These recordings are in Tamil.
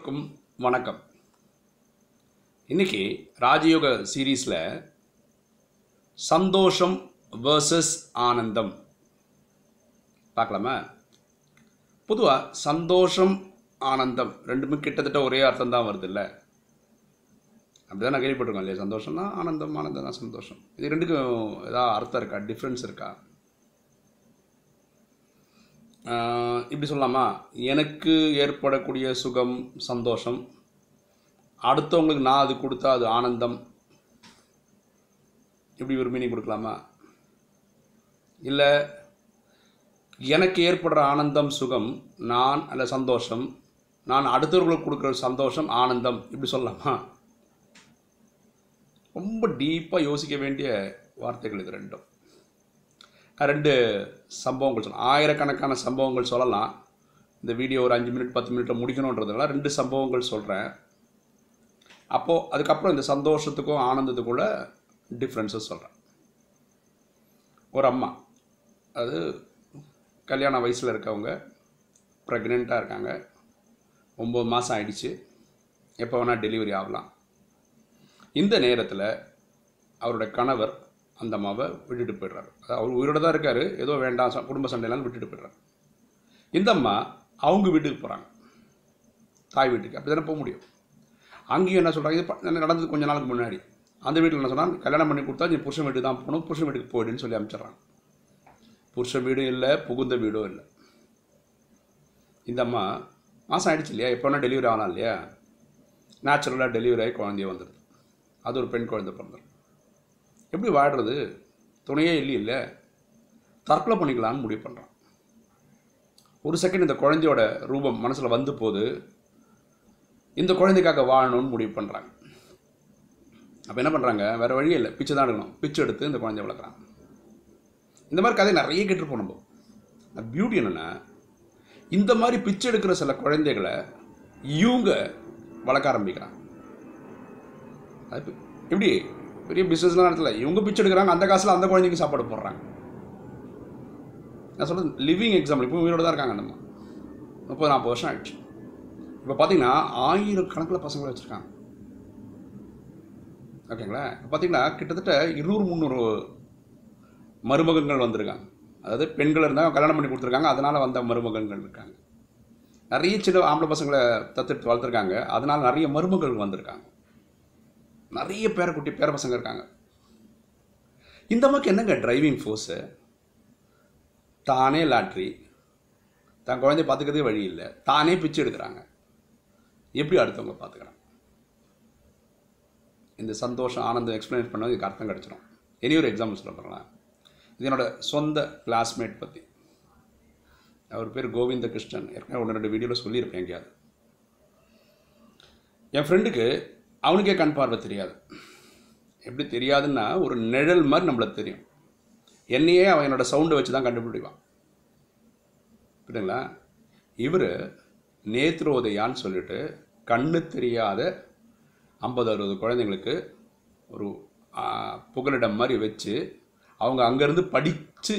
அனைவருக்கும் வணக்கம். இன்னைக்கு ராஜயோக சீரீஸில் சந்தோஷம் வேர்சஸ் ஆனந்தம். பார்க்கலாமா? பொதுவாக சந்தோஷம் ஆனந்தம் ரெண்டுமே கிட்டத்தட்ட ஒரே அர்த்தம் தான் வருது இல்லை? அப்படிதான் நான் கேள்விப்பட்டிருக்கோம் இல்லையா? சந்தோஷம்னா ஆனந்தம் ஆனந்தம் தான் சந்தோஷம். இது ரெண்டுக்கும் ஏதாவது அர்த்தம் இருக்கா? டிஃப்ரென்ஸ் இருக்கா? இப்படி சொல்லலாமா? எனக்கு ஏற்படக்கூடிய சுகம் சந்தோஷம். அடுத்தவங்களுக்கு நான் அது கொடுத்தா அது ஆனந்தம். இப்படி ஒரு மீனிங் கொடுக்கலாமா? இல்லை எனக்கு ஏற்படுற ஆனந்தம் சுகம் நான் அல்ல சந்தோஷம். நான் அடுத்தவர்களுக்கு கொடுக்குற சந்தோஷம் ஆனந்தம். இப்படி சொல்லலாமா? ரொம்ப டீப்பாக யோசிக்க வேண்டிய வார்த்தைகள் இது ரெண்டும். ரெண்டு சம்பவங்கள் சொல்லலாம் ஆயிரக்கணக்கான சம்பவங்கள் சொல்லலாம். இந்த வீடியோ ஒரு அஞ்சு மினிட் பத்து மினிட்டில் முடிக்கணுன்றதுனால ரெண்டு சம்பவங்கள் சொல்கிறேன் அப்போது அதுக்கப்புறம் இந்த சந்தோஷத்துக்கும் ஆனந்தத்துக்குள்ள டிஃப்ரென்ஸஸ் சொல்கிறேன் ஒரு அம்மா அது கல்யாண வயசில் இருக்கவங்க ப்ரெக்னெண்ட்டாக இருக்காங்க. ஒம்பது மாதம் ஆயிடுச்சு. எப்போ வேணால் டெலிவரி ஆகலாம். இந்த நேரத்தில் அவருடைய கணவர் அந்த அம்மாவை விட்டுட்டு போயிடுறாரு. அதாவது அவர் உயிரோட தான் இருக்கார். ஏதோ வேண்டாம் குடும்ப சண்டையெல்லாம் விட்டுட்டு போயிடுறாரு. இந்த அம்மா அவங்க வீட்டுக்கு போகிறாங்க தாய் வீட்டுக்கு. அப்படி தானே போக முடியும்? அங்கேயும் என்ன சொல்கிறாங்க இது நடந்தது கொஞ்ச நாளுக்கு முன்னாடி. அந்த வீட்டில் என்ன சொன்னால் கல்யாணம் பண்ணி கொடுத்தா நீ புருஷன் வீட்டுக்கு தான் போகணும் புருஷன் வீட்டுக்கு போயிடுன்னு சொல்லி அனுப்பிச்சிடுறாங்க புருஷன் வீடும் இல்லை புகுந்த வீடும் இல்லை. இந்த அம்மா மாதம் ஆயிடுச்சு இல்லையா? எப்போ வேணால் டெலிவரி ஆகலாம் இல்லையா? நேச்சுரலாக டெலிவரி ஆகி குழந்தைய வந்துடுது அது ஒரு பெண் குழந்தை பிறந்துடும் எப்படி வாடுறது? துணையே இல்லை இல்லை. தற்கொலை பண்ணிக்கலாம்னு முடிவு பண்ணுறான் ஒரு செகண்ட் இந்த குழந்தையோட ரூபம் மனசில் வந்து போது இந்த குழந்தைக்காக வாழணும்னு முடிவு பண்ணுறாங்க அப்போ என்ன பண்ணுறாங்க வேறு வழியே இல்லை. பிச்சை தான் எடுக்கணும். பிச்சை எடுத்து இந்த குழந்தைய வளர்க்குறாங்க இந்த மாதிரி கதை நிறைய கேட்டிருப்போம் நம்ம. பியூட்டி என்னென்னா இந்த மாதிரி பிச்சை எடுக்கிற சில குழந்தைகளை இவங்க வளர்க்க ஆரம்பிக்கிறான் அது எப்படி? பெரிய பிஸ்னஸ்லாம் நடத்தல. இவங்க பிச்சை எடுக்கிறாங்க அந்த காசில் அந்த குழந்தைக்கு சாப்பாடு போடுறாங்க. நான் சொல்கிறது லிவிங் எக்ஸாம்பிள் இப்போ உயிரோடு தான் இருக்காங்க நம்ம. முப்பது நாற்பது வருஷம் ஆயிடுச்சு. இப்போ பார்த்தீங்கன்னா ஆயிரக்கணக்கில் பசங்களை வச்சுருக்காங்க. ஓகேங்களா இப்போ பார்த்தீங்கன்னா கிட்டத்தட்ட இருநூறு முந்நூறு மருமகங்கள் வந்திருக்காங்க. அதாவது பெண்கள் இருந்தால் கல்யாணம் பண்ணி கொடுத்துருக்காங்க அதனால் வந்த மருமகங்கள் இருக்காங்க. நிறைய சின்ன ஆம்பளை பசங்களை தத்தெடுத்து வளர்த்துருக்காங்க. அதனால் நிறைய மருமகள் வந்திருக்காங்க. நிறைய பேரக்குட்டி பேர பசங்க இருக்காங்க. இந்த அம்மாக்கு என்னங்க டிரைவிங் ஃபோர்ஸு தானே லாட்ரி தன் குழந்தைய பார்த்துக்கிறதே வழி இல்லை. தானே பிச்சு எடுக்கிறாங்க. எப்படி அடுத்தவங்க பார்த்துக்கிறாங்க? இந்த சந்தோஷம் ஆனந்தம் எக்ஸ்பிளைன் பண்ண இதுக்கு அர்த்தம் கிடச்சிடும் இனி ஒரு எக்ஸாம்பிள் சொல்ல போகிறேன் இது என்னோட சொந்த கிளாஸ்மேட் பற்றி அவர் பேர் கோவிந்த கிருஷ்ணன் ஏற்கனவே ஒன்று ரெண்டு வீடியோவில் சொல்லியிருப்பேன் எங்கேயாவது. என் ஃப்ரெண்டுக்கு அவனுக்கே கண் பார்வை தெரியாது. எப்படி தெரியாதுன்னா ஒரு நிழல் மாதிரி நம்மளுக்கு தெரியும். என்னையே அவன் என்னோட சவுண்டை வச்சு தான் கண்டுபிடிப்பான். புரியுதுங்களா? இவர் நேத்ரோதயான்னு சொல்லிட்டு கண்ணு தெரியாத ஐம்பது அறுபது குழந்தைங்களுக்கு ஒரு புகலிடம் மாதிரி வச்சு அவங்க அங்கேருந்து படித்து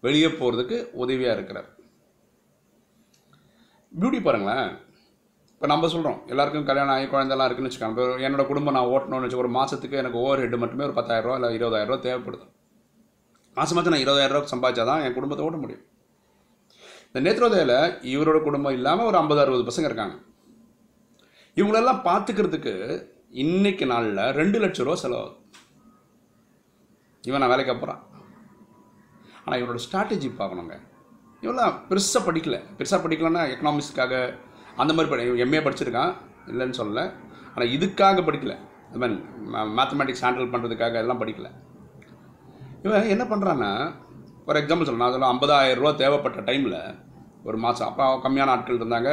வெளியே போகிறதுக்கு உதவியாக இருக்கிறார். பியூட்டி பாருங்களேன். இப்போ நம்ம சொல்கிறோம் எல்லாருக்கும் கல்யாணம் ஆகி குழந்தைலாம் இருக்குன்னு வச்சுக்கோங்க. இப்போ என்னோட குடும்பம் நான் ஓட்டணும்னு வச்சு ஒரு மாதத்துக்கு எனக்கு ஓவர் ஹெட் மட்டுமே ஒரு பத்தாயிரரூவா இல்லை இருபதாயிரரூவா தேவைப்படுது. மாதம் மாதம் நான் இருபதாயிரரூவா சம்பாதிச்சா தான் என் குடும்பத்தை ஓட்ட முடியும். இந்த நேத்ரோதயில் இவரோட குடும்பம் இல்லாமல் ஒரு ஐம்பது அறுபது பசங்க இருக்காங்க. இவங்களெல்லாம் பார்த்துக்கிறதுக்கு இன்னைக்கு நாளில் ரெண்டு லட்ச ரூபா செலவாகுது. இவன் நான் வேலைக்கு அப்புறம் ஆனால் இவனோட ஸ்ட்ராட்டஜி பார்க்கணுங்க. இவெல்லாம் பெருசாக படிக்கல. பெருசாக படிக்கலன்னா எக்கனாமிக்ஸ்க்காக அந்த மாதிரி படி எம்ஏ படிச்சிருக்கான். இல்லைன்னு சொல்லலை. ஆனால் இதுக்காக படிக்கல. அது மாதிரி மேத்தமெட்டிக்ஸ் ஹேண்டில் பண்ணுறதுக்காக எல்லாம் படிக்கல. இவன் என்ன பண்ணுறான்னா ஃபார் எக்ஸாம்பிள் சொல்லணும் அதெல்லாம் ஐம்பதாயிரம் ரூபா தேவைப்பட்ட டைமில் ஒரு மாதம் அப்போ கம்மியான ஆட்கள் இருந்தாங்க.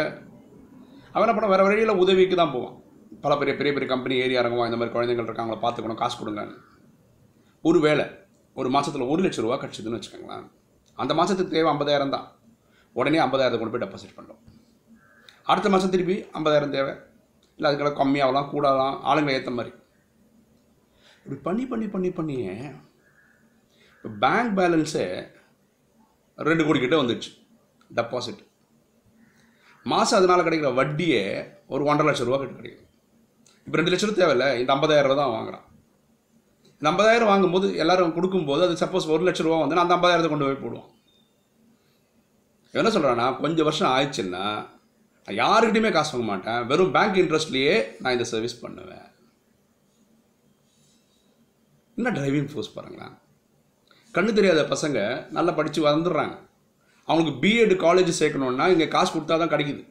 அவன் என்ன பண்ண வேறு வழியில் உதவிக்கு தான் போவான். பல பெரிய பெரிய பெரிய கம்பெனி ஏரியா இறங்குவான். இந்த மாதிரி குழந்தைகள் இருக்காங்களா பார்த்துக்கணும் காசு கொடுங்கன்னு. ஒரு வேலை ஒரு மாதத்தில் ஒரு லட்ச ரூபா கிடச்சிதுன்னு வச்சுக்கோங்களேன். அந்த மாதத்துக்கு தேவை ஐம்பதாயிரம் தான். உடனே ஐம்பதாயிரத்தை கொண்டு போய் டெபாசிட் பண்ணுறோம் அடுத்த மாதம் திருப்பி ஐம்பதாயிரம் தேவை. இல்லை அதுக்கெல்லாம் கம்மியாகலாம் கூடலாம் ஆளுங்களை ஏற்ற மாதிரி. இப்படி பண்ணி பண்ணி பண்ணி பண்ணியே இப்போ பேங்க் பேலன்ஸே ரெண்டு கோடி கிட்ட வந்துடுச்சு டெபாசிட் மாதம் அதனால் கிடைக்கிற வட்டியே ஒரு ஒன்றரை லட்ச ரூபா கிட்ட கிடைக்கும் இப்போ ரெண்டு லட்சம் ரூபா தேவையில்ல இந்த ஐம்பதாயிரம் ரூபா தான் வாங்குறான். இந்த ஐம்பதாயிரம் வாங்கும்போது எல்லாரும் கொடுக்கும்போது அது சப்போஸ் ஒரு லட்ச ரூபா வந்து அந்த ஐம்பதாயிரத்தை கொண்டு போய் போடுவோம் என்ன சொல்கிறான்னா கொஞ்சம் வருஷம் ஆயிடுச்சுன்னா நான் யாருக்கிட்டையுமே காசு வாங்க மாட்டேன். வெறும் பேங்க் இன்ட்ரெஸ்ட்லேயே நான் இந்த சர்வீஸ் பண்ணுவேன். என்ன டிரைவிங் ஃபோர்ஸ் பாருங்களேன். கண்ணு தெரியாத பசங்க நல்லா படித்து வந்துடுறாங்க அவங்களுக்கு பிஎட் காலேஜ் சேர்க்கணுன்னா இங்கே காசு கொடுத்தா தான் கிடைக்குது.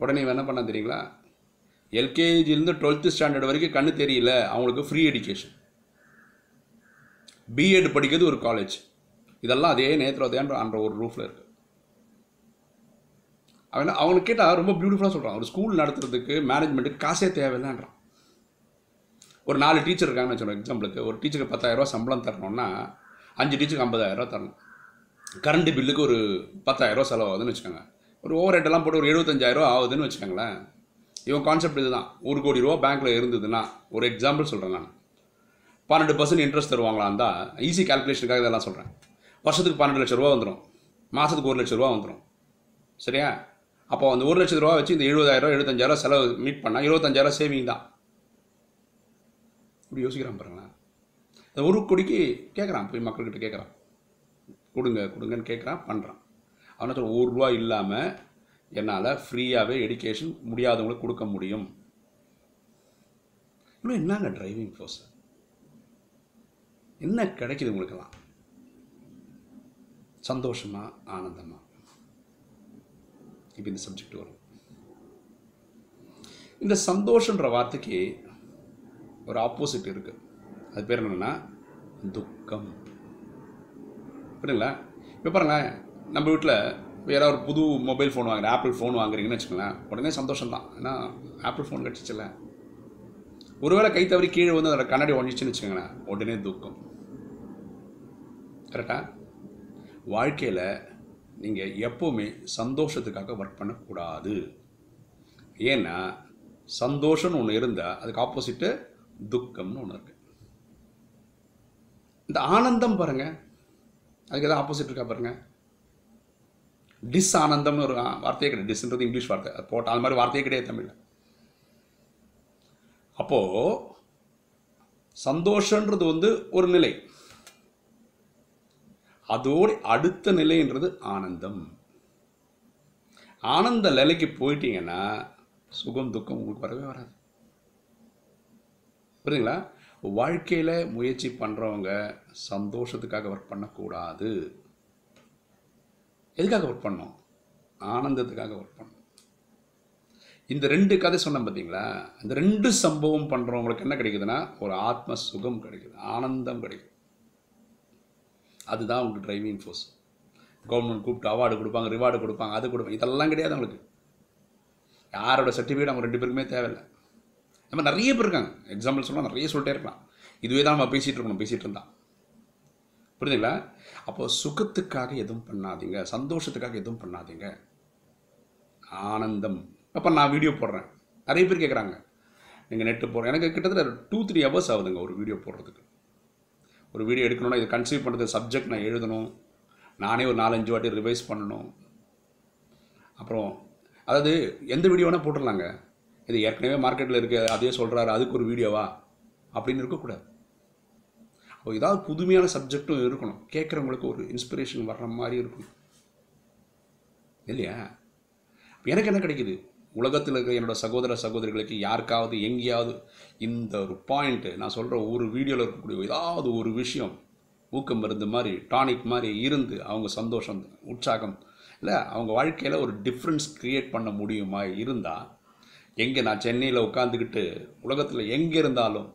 உடனே என்ன பண்ண தெரியுங்களா? எல்கேஜிலேருந்து டுவெல்த்து ஸ்டாண்டர்ட் வரைக்கும் கண்ணு தெரியல. அவங்களுக்கு ஃப்ரீ எஜுகேஷன் பிஎட் படிக்கிறது ஒரு காலேஜ் இதெல்லாம் அதே நேத்திரோதயான்ற அந்த ஒரு ரூஃபில் இருக்குது அவன் அவனுக்கு கேட்டால் ரொம்ப பியூட்டிஃபுல்லாக சொல்கிறான் ஒரு ஸ்கூல் நடத்துறதுக்கு மேனேஜ்மெண்ட்டுக்கு காசே தேவையில்லைன்றான். ஒரு நாலு டீச்சர் இருக்காங்கன்னு வச்சுக்கோங்க எக்ஸாம்பிளுக்கு ஒரு டீச்சருக்கு பத்தாயிரரூவா சம்பளம் தரணும்னா அஞ்சு டீச்சருக்கு ஐம்பதாயிரரூவா தரணும். கரண்ட் பில்லுக்கு ஒரு பத்தாயிரரூவா செலவாகுதுன்னு வச்சுக்கோங்க. ஒரு ஓவர் ஹெட்டெல்லாம் போட்டு ஒரு எழுபத்தஞ்சாயிரரூவா ஆகுதுன்னு வச்சுக்கோங்களேன். இவன் கான்செப்ட் இதுதான். ஒரு கோடி ரூபா பேங்க்கில் இருந்ததுன்னா ஒரு எக்ஸாம்பிள் சொல்கிறேன் நான். பன்னெண்டு பர்சன்ட் இன்ட்ரெஸ்ட் தருவாங்களான் தான் ஈஸி கால்குலேஷனுக்காக இதெல்லாம் சொல்கிறேன் வருஷத்துக்கு பன்னெண்டு லட்ச ரூபா வந்துடும் மாதத்துக்கு ஒரு லட்ச ரூபா வந்துடும் சரியா? அப்போ அந்த ஒரு லட்ச ரூபா வச்சு இந்த எழுபதாயிரம் எழுபத்தஞ்சாயிரம் செலவு மீட் பண்ணால் இருபத்தஞ்சாயிரம் சேவிங் தான். இப்படி யோசிக்கிறான் பாருங்களேன். அந்த ஒரு கோடிக்கு கேட்குறான் போய் மக்கள்கிட்ட கேட்குறான் கொடுங்க கொடுங்கன்னு கேட்குறான் பண்ணுறான் அவனை சொல்ல ஒரு ரூபா இல்லாமல் என்னால் ஃப்ரீயாகவே எடுகேஷன் முடியாதவங்களுக்கு கொடுக்க முடியும். இன்னும் என்னங்க டிரைவிங் ஃபோர்ஸ் என்ன கிடைக்குது உங்களுக்கெல்லாம் சந்தோஷமா ஆனந்தமாக இப்போ இந்த சப்ஜெக்ட் வரும். இந்த சந்தோஷன்ற வார்த்தைக்கு ஒரு ஆப்போசிட் இருக்கு. அது பேர் என்னன்னா துக்கம். புரியுங்களா இப்போ பாருங்களேன் நம்ம வீட்டில் வேற ஒரு புது மொபைல் ஃபோன் வாங்குறேன் ஆப்பிள் ஃபோன் வாங்குறீங்கன்னு வச்சுக்கோங்களேன் உடனே சந்தோஷம் தான் ஏன்னா ஆப்பிள் ஃபோன் கிடச்சிச்சில்ல. ஒருவேளை கை தவறி கீழே வந்து அதோட கண்ணாடி ஒழிச்சுன்னு வச்சுக்கோங்களேன் உடனே துக்கம். கரெக்டா வாழ்க்கையில் நீங்கள் எப்போவுமே சந்தோஷத்துக்காக ஒர்க் பண்ணக்கூடாது. ஏன்னா சந்தோஷம்னு ஒன்று இருந்தால் அதுக்கு ஆப்போசிட்டு துக்கம்னு ஒன்று இருக்கு. இந்த ஆனந்தம் பாருங்க. அதுக்கு எதாவது ஆப்போசிட் இருக்கா பாருங்க. டிஸ் ஆனந்தம்னு ஒரு வார்த்தையே கிடையாது. டிஸ்ன்றது இங்கிலீஷ் வார்த்தை. அது போட்டால் அது மாதிரி வார்த்தையே கிடையாது தமிழில். அப்போது சந்தோஷன்றது வந்து ஒரு நிலை. அதோடு அடுத்த நிலைன்றது ஆனந்தம். ஆனந்த நிலைக்கு போயிட்டீங்கன்னா சுகம் துக்கம் உங்களுக்கு வரவே வராது. புரியுதுங்களா? வாழ்க்கையில் முயற்சி பண்ணுறவங்க சந்தோஷத்துக்காக ஒர்க் பண்ணக்கூடாது. எதுக்காக ஒர்க் பண்ணோம் ஆனந்தத்துக்காக ஒர்க் பண்ணோம் இந்த ரெண்டு கதை சொன்னேன் பார்த்தீங்களா இந்த ரெண்டு சம்பவம் பண்ணுறவங்களுக்கு என்ன கிடைக்குதுன்னா ஒரு ஆத்ம சுகம் கிடைக்குது ஆனந்தம் கிடைக்குது. அதுதான் உங்களுக்கு டிரைவிங் ஃபோர்ஸ் கவர்மெண்ட் கூப்பிட்டு அவார்டு கொடுப்பாங்க ரிவார்டு கொடுப்பாங்க அது கொடுப்பாங்க. இதெல்லாம் கிடையாது அவங்களுக்கு. யாரோட சர்டிஃபிகேட் அவங்க ரெண்டு பேருக்குமே தேவையில்லை. நம்ம நிறைய பேர் இருக்காங்க. எக்ஸாம்பிள் சொன்னால் நிறைய சொல்லிட்டே இருக்கலாம். இதுவே தான் நம்ம பேசிகிட்டு இருக்கணும் பேசிகிட்டு இருந்தான் புரியுதுங்களா? அப்போ சுகத்துக்காக எதுவும் பண்ணாதீங்க சந்தோஷத்துக்காக எதுவும் பண்ணாதீங்க. ஆனந்தம். அப்போ நான் வீடியோ போடுறேன். நிறைய பேர் கேட்குறாங்க நீங்கள் நெட்டு போடுறேன் எனக்கு கிட்டத்தட்ட டூ த்ரீ ஹவர்ஸ் ஆகுதுங்க ஒரு வீடியோ போடுறதுக்கு. ஒரு வீடியோ எடுக்கணும்னா இதை கன்சீவ் பண்ணுறது சப்ஜெக்ட் நான் எழுதணும். நானே ஒரு நாலஞ்சு வாட்டி ரிவைஸ் பண்ணணும். அப்புறம் அதாவது எந்த வீடியோ வேணால் போட்டுடலாங்க இது ஏற்கனவே மார்க்கெட்டில் இருக்க அதே சொல்கிறாரு அதுக்கு ஒரு வீடியோவா அப்படின்னு இருக்கக்கூடாது. அப்போ ஏதாவது புதுமையான சப்ஜெக்டும் இருக்கணும். கேட்குறவங்களுக்கு ஒரு இன்ஸ்பிரேஷன் வர்ற மாதிரி இருக்கணும். இல்லையா? எனக்கு என்ன கிடைக்குது? உலகத்தில் இருக்கிற என்னோட சகோதர சகோதரிகளுக்கு யாருக்காவது எங்கேயாவது இந்த ஒரு பாயிண்ட்டு நான் சொல்கிற ஒரு வீடியோவில் இருக்கக்கூடிய ஏதாவது ஒரு விஷயம் ஊக்கம் மருந்து மாதிரி டானிக் மாதிரி இருந்து அவங்க சந்தோஷம் உற்சாகம் இல்லை அவங்க வாழ்க்கையில் ஒரு டிஃப்ரென்ஸ் க்ரியேட் பண்ண முடியுமா இருந்தால் எங்கே நான் சென்னையில் உட்காந்துக்கிட்டு உலகத்தில் எங்கே இருந்தாலும்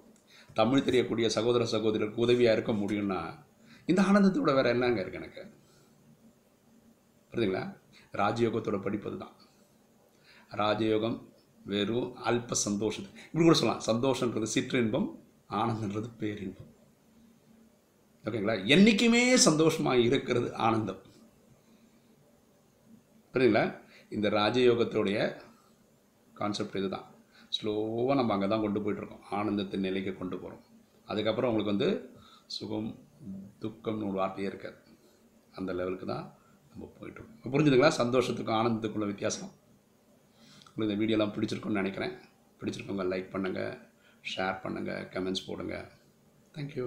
தமிழ் தெரியக்கூடிய சகோதர சகோதரருக்கு உதவியாக இருக்க முடியும்னா இந்த ஆனந்தத்தோட வேறு என்னங்க இருக்கு எனக்கு? புரியுதுங்களா? ராஜயோகத்தோட படிப்பது தான் ராஜயோகம் வெறும் அல்ப சந்தோஷம் இப்படி கூட சொல்லலாம். சந்தோஷன்றது சிற்றின்பம் ஆனந்தன்றது பேரின்பம். ஓகேங்களா? என்றைக்குமே சந்தோஷமாக இருக்கிறது ஆனந்தம். புரியுங்களா இந்த ராஜயோகத்துடைய கான்செப்ட் இதுதான். ஸ்லோவாக நம்ம அங்கே தான் கொண்டு போயிட்டுருக்கோம். ஆனந்தத்தின் நிலைக்கு கொண்டு போகிறோம் அதுக்கப்புறம் உங்களுக்கு வந்து சுகம் துக்கம்னு ஒரு வார்த்தையே இருக்காது. அந்த லெவலுக்கு தான் நம்ம போயிட்டுருக்கோம். புரிஞ்சுதுங்களா? சந்தோஷத்துக்கும் ஆனந்தத்துக்குள்ள வித்தியாசம். உங்களுக்கு இந்த வீடியோலாம் பிடிச்சிருக்குன்னு நினைக்கிறேன். பிடிச்சிருக்கவங்க லைக் பண்ணுங்கள் ஷேர் பண்ணுங்கள் கமெண்ட்ஸ் போடுங்க. Thank you